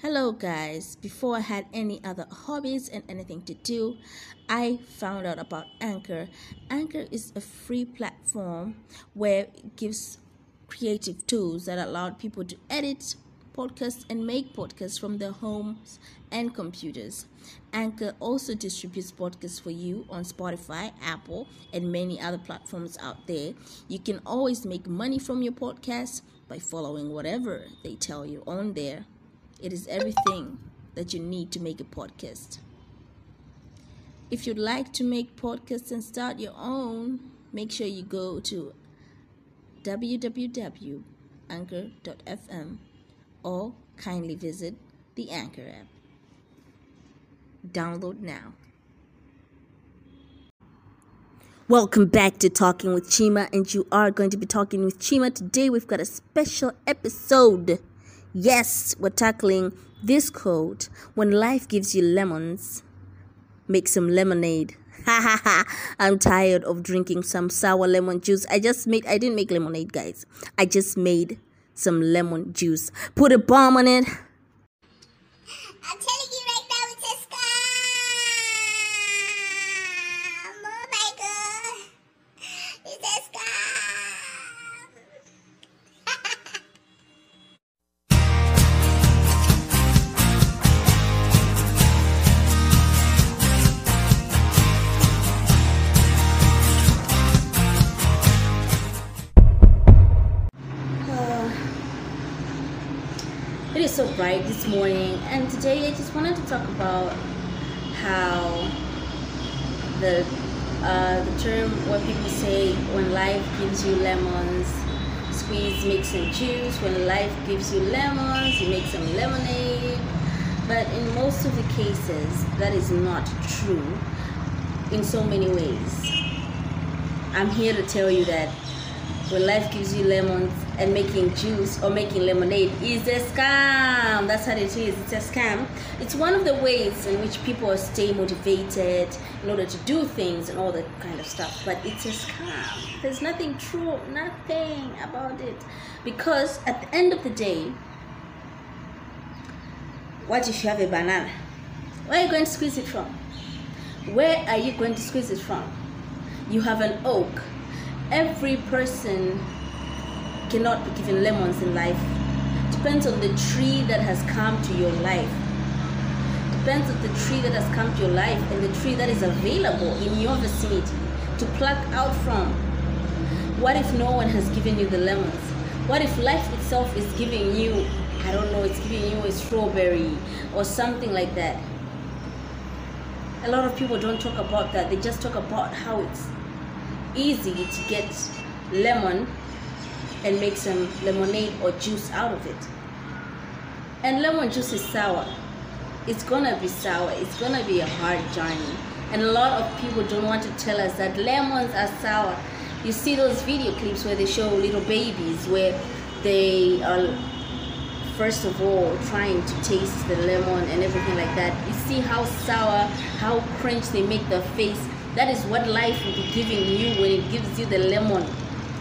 Hello, guys. Before I had any other hobbies and anything to do, I found out about Anchor. Anchor is a free platform where it gives creative tools that allow people to edit podcasts and make podcasts from their homes and computers. Anchor also distributes podcasts for you on Spotify, Apple, and many other platforms out there. You can always make money from your podcast by following whatever they tell you on there. It is everything that you need to make a podcast. If you'd like to make podcasts and start your own, make sure you go to www.anchor.fm or kindly visit the Anchor app. Download now. Welcome back to Talking with Chima, and you are going to be talking with Chima. Today, we've got a special episode. Yes, we're tackling this quote when life gives you lemons, make some lemonade. Ha ha ha. I'm tired of drinking some sour lemon juice. I just made, I didn't make lemonade, guys. I just made some lemon juice. Put a bomb on it. bright this morning, and today I just wanted to talk about how the uh, the term what people say when life gives you lemons, squeeze, make some juice. When life gives you lemons, you make some lemonade. But in most of the cases, that is not true. In so many ways, I'm here to tell you that when life gives you lemons and making juice or making lemonade is a scam. That's what it is. It's a scam. It's one of the ways in which people stay motivated in order to do things and all that kind of stuff. But it's a scam. There's nothing true, nothing about it. Because at the end of the day, what if you have a banana? Where are you going to squeeze it from? Where are you going to squeeze it from? You have an oak every person cannot be given lemons in life. Depends on the tree that has come to your life. Depends on the tree that has come to your life and the tree that is available in your vicinity to pluck out from. What if no one has given you the lemons? What if life itself is giving you, I don't know, it's giving you a strawberry or something like that? A lot of people don't talk about that. They just talk about how it's easy to get lemon and make some lemonade or juice out of it. And lemon juice is sour. It's gonna be sour. It's gonna be a hard journey. And a lot of people don't want to tell us that lemons are sour. You see those video clips where they show little babies where they are first of all trying to taste the lemon and everything like that. You see how sour, how cringe they make the face that is what life will be giving you when it gives you the lemon.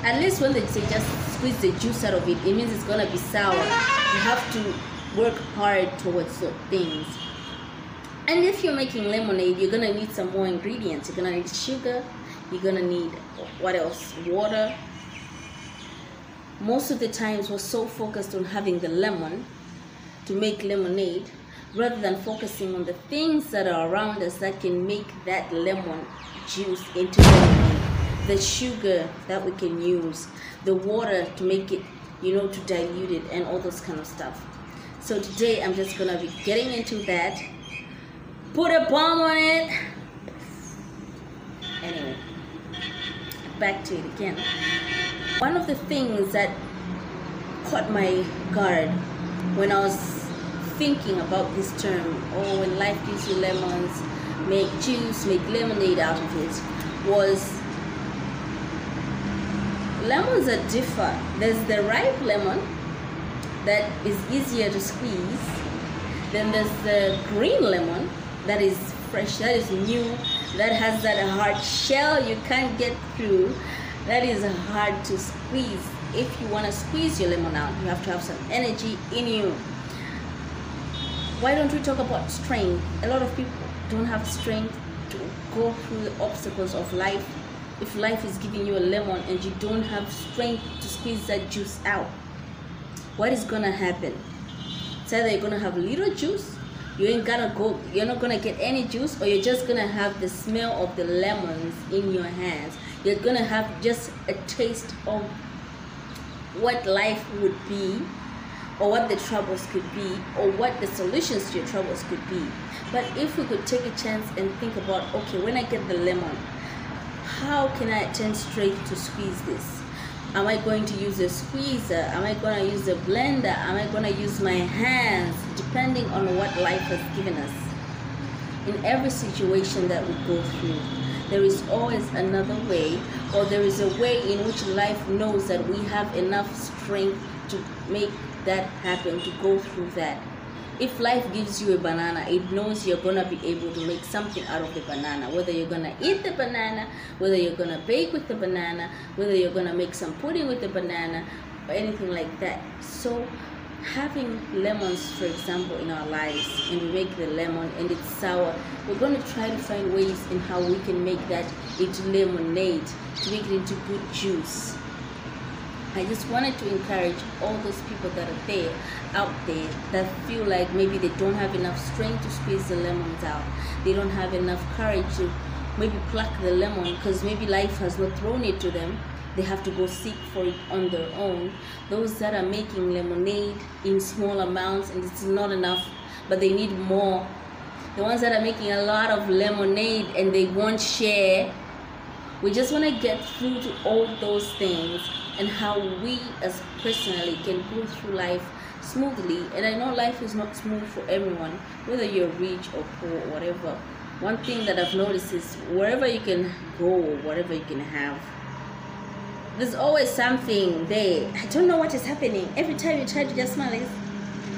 At least when they say just squeeze the juice out of it, it means it's gonna be sour. You have to work hard towards those things. And if you're making lemonade, you're gonna need some more ingredients. You're gonna need sugar. You're gonna need what else? Water. Most of the times, we're so focused on having the lemon to make lemonade rather than focusing on the things that are around us that can make that lemon juice into lemonade the sugar that we can use the water to make it you know to dilute it and all those kind of stuff. So today i'm just gonna be getting into that. Put a bomb on it. Anyway back to it again. One of the things that caught my guard when i was thinking about this term oh when life gives you lemons make juice make lemonade out of it was lemons are different there's the ripe lemon that is easier to squeeze then there's the green lemon that is fresh that is new that has that hard shell you can't get through that is hard to squeeze. If you want to squeeze your lemon out you have to have some energy in you. Why don't we talk about strength? A lot of people don't have strength to go through the obstacles of life if life is giving you a lemon and you don't have strength to squeeze that juice out what is gonna happen? It's either you're gonna have little juice you ain't gonna go you're not gonna get any juice or you're just gonna have the smell of the lemons in your hands. You're gonna have just a taste of what life would be or what the troubles could be or what the solutions to your troubles could be. But if we could take a chance and think about okay when i get the lemon how can i turn straight to squeeze this? Am i going to use a squeezer? Am i going to use a blender? Am i going to use my hands? Depending on what life has given us. In every situation that we go through there is always another way or there is a way in which life knows that we have enough strength to make that happen to go through that if life gives you a banana it knows you're gonna be able to make something out of the banana. Whether you're gonna eat the banana whether you're gonna bake with the banana whether you're gonna make some pudding with the banana or anything like that. So having lemons for example in our lives and we make the lemon and it's sour we're going to try to find ways in how we can make that into lemonade to make it into good juice I just wanted to encourage all those people that are there, out there, that feel like maybe they don't have enough strength to squeeze the lemons out. They don't have enough courage to maybe pluck the lemon because maybe life has not thrown it to them. They have to go seek for it on their own. Those that are making lemonade in small amounts and it's not enough, but they need more. The ones that are making a lot of lemonade and they won't share. We just want to get through to all those things and how we as personally can go through life smoothly. And i know life is not smooth for everyone whether you're rich or poor or whatever. One thing that i've noticed is wherever you can go whatever you can have there's always something there. I don't know what is happening. Every time you try to just smile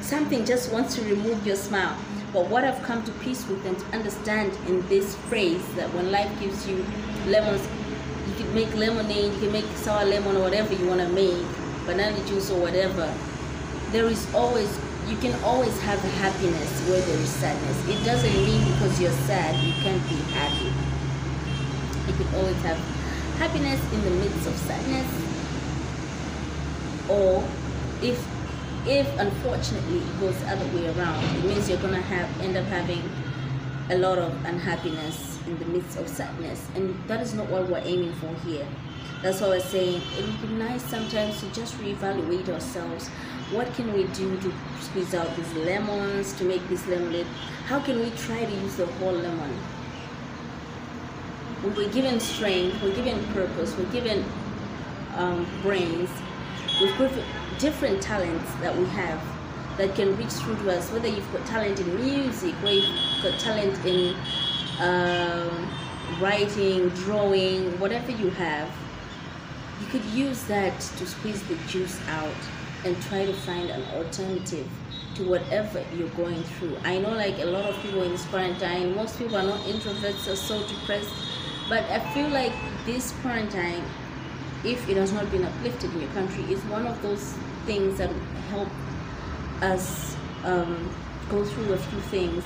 something just wants to remove your smile. But what i've come to peace with and to understand in this phrase that when life gives you lemons make lemonade, you can make sour lemon or whatever you want to make, banana juice or whatever. There is always, you can always have happiness where there is sadness. It doesn't mean because you're sad, you can't be happy. You can always have happiness in the midst of sadness. Or if if unfortunately it goes the other way around, it means you're gonna have end up having a lot of unhappiness in the midst of sadness. And that is not what we're aiming for here. That's why we're saying. It would be nice sometimes to just reevaluate ourselves. What can we do to squeeze out these lemons to make this lemonade? How can we try to use the whole lemon? We're given strength we're given purpose we're given um, brains. With different talents that we have that can reach through to us. Whether you've got talent in music or you've got talent in um, writing, drawing, whatever you have, you could use that to squeeze the juice out and try to find an alternative to whatever you're going through. I know like a lot of people in this quarantine, most people are not introverts or so depressed, but I feel like this quarantine, if it has not been uplifted in your country, is one of those things that help us um, go through a few things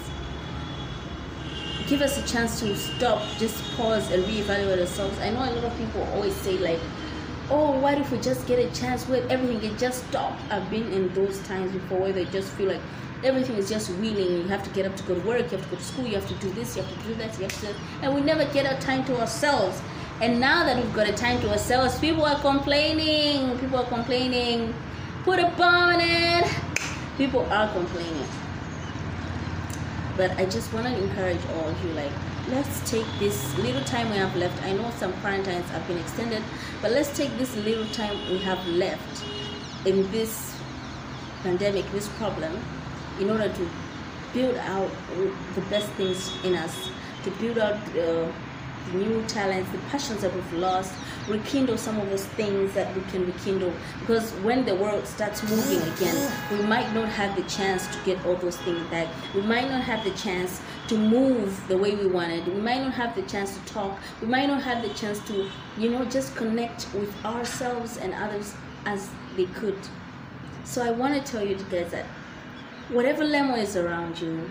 give us a chance to stop, just pause and reevaluate ourselves. I know a lot of people always say like, oh, what if we just get a chance where everything can just stop? I've been in those times before where they just feel like everything is just wheeling. You have to get up to go to work, you have to go to school, you have to do this, you have to do that, you have to, and we never get our time to ourselves. And now that we've got a time to ourselves, people are complaining. People are complaining. Put a bomb in it. People are complaining but i just want to encourage all of you like let's take this little time we have left. I know some quarantines have been extended but let's take this little time we have left in this pandemic this problem in order to build out the best things in us to build out uh, the new talents, the passions that we've lost, rekindle some of those things that we can rekindle. Because when the world starts moving again, we might not have the chance to get all those things back. We might not have the chance to move the way we wanted. We might not have the chance to talk. We might not have the chance to, you know, just connect with ourselves and others as they could. So I want to tell you guys that whatever lemon is around you,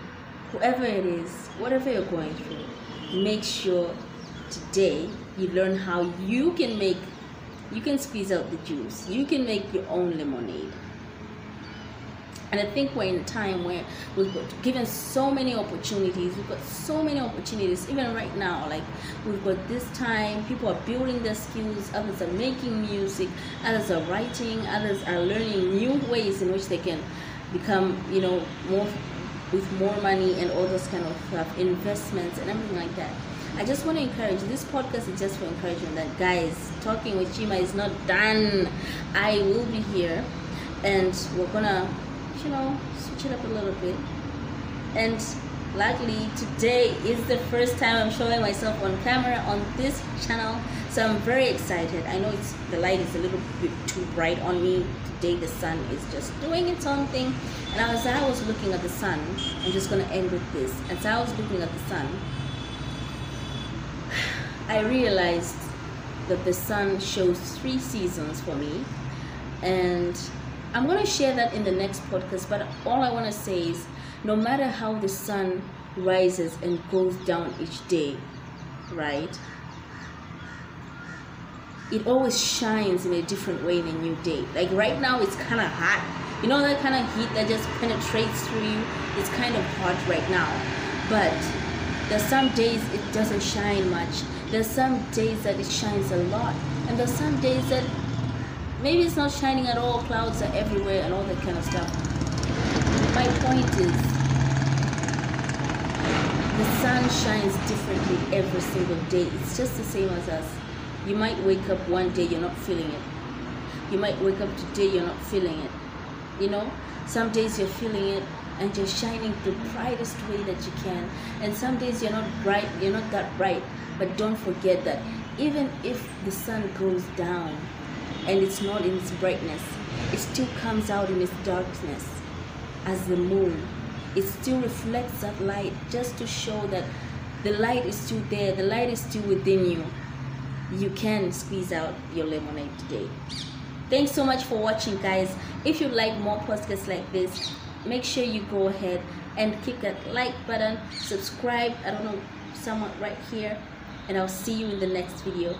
whoever it is, whatever you're going through, make sure today you learn how you can make, you can squeeze out the juice. You can make your own lemonade. And I think we're in a time where we've got given so many opportunities. We've got so many opportunities, even right now. Like we've got this time, people are building their skills, others are making music, others are writing, others are learning new ways in which they can become, you know, more with more money and all those kind of uh, investments and everything like that. I just want to encourage this podcast is just for encouragement that guys, talking with Chima is not done. I will be here and we're gonna you know, switch it up a little bit. And luckily today is the first time I'm showing myself on camera on this channel. So I'm very excited. I know it's the light is a little bit too bright on me. Today the sun is just doing its own thing. And as I was looking at the sun, I'm just gonna end with this. As I was looking at the sun, I realized that the sun shows three seasons for me. And I'm going to share that in the next podcast, but all I want to say is no matter how the sun rises and goes down each day, right? It always shines in a different way in a new day. Like right now, it's kind of hot. You know that kind of heat that just penetrates through you? It's kind of hot right now. But there's some days it doesn't shine much. There's some days that it shines a lot. And there's some days that maybe it's not shining at all clouds are everywhere and all that kind of stuff. My point is the sun shines differently every single day. It's just the same as us. You might wake up one day you're not feeling it. You might wake up today you're not feeling it. You know some days you're feeling it and you're shining the brightest way that you can and some days you're not bright you're not that bright but don't forget that even if the sun goes down and it's not in its brightness. It still comes out in its darkness as the moon. It still reflects that light just to show that the light is still there, the light is still within you. You can squeeze out your lemonade today. Thanks so much for watching, guys. If you like more podcasts like this, make sure you go ahead and click that like button, subscribe. I don't know, someone right here, and I'll see you in the next video.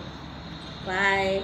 Bye.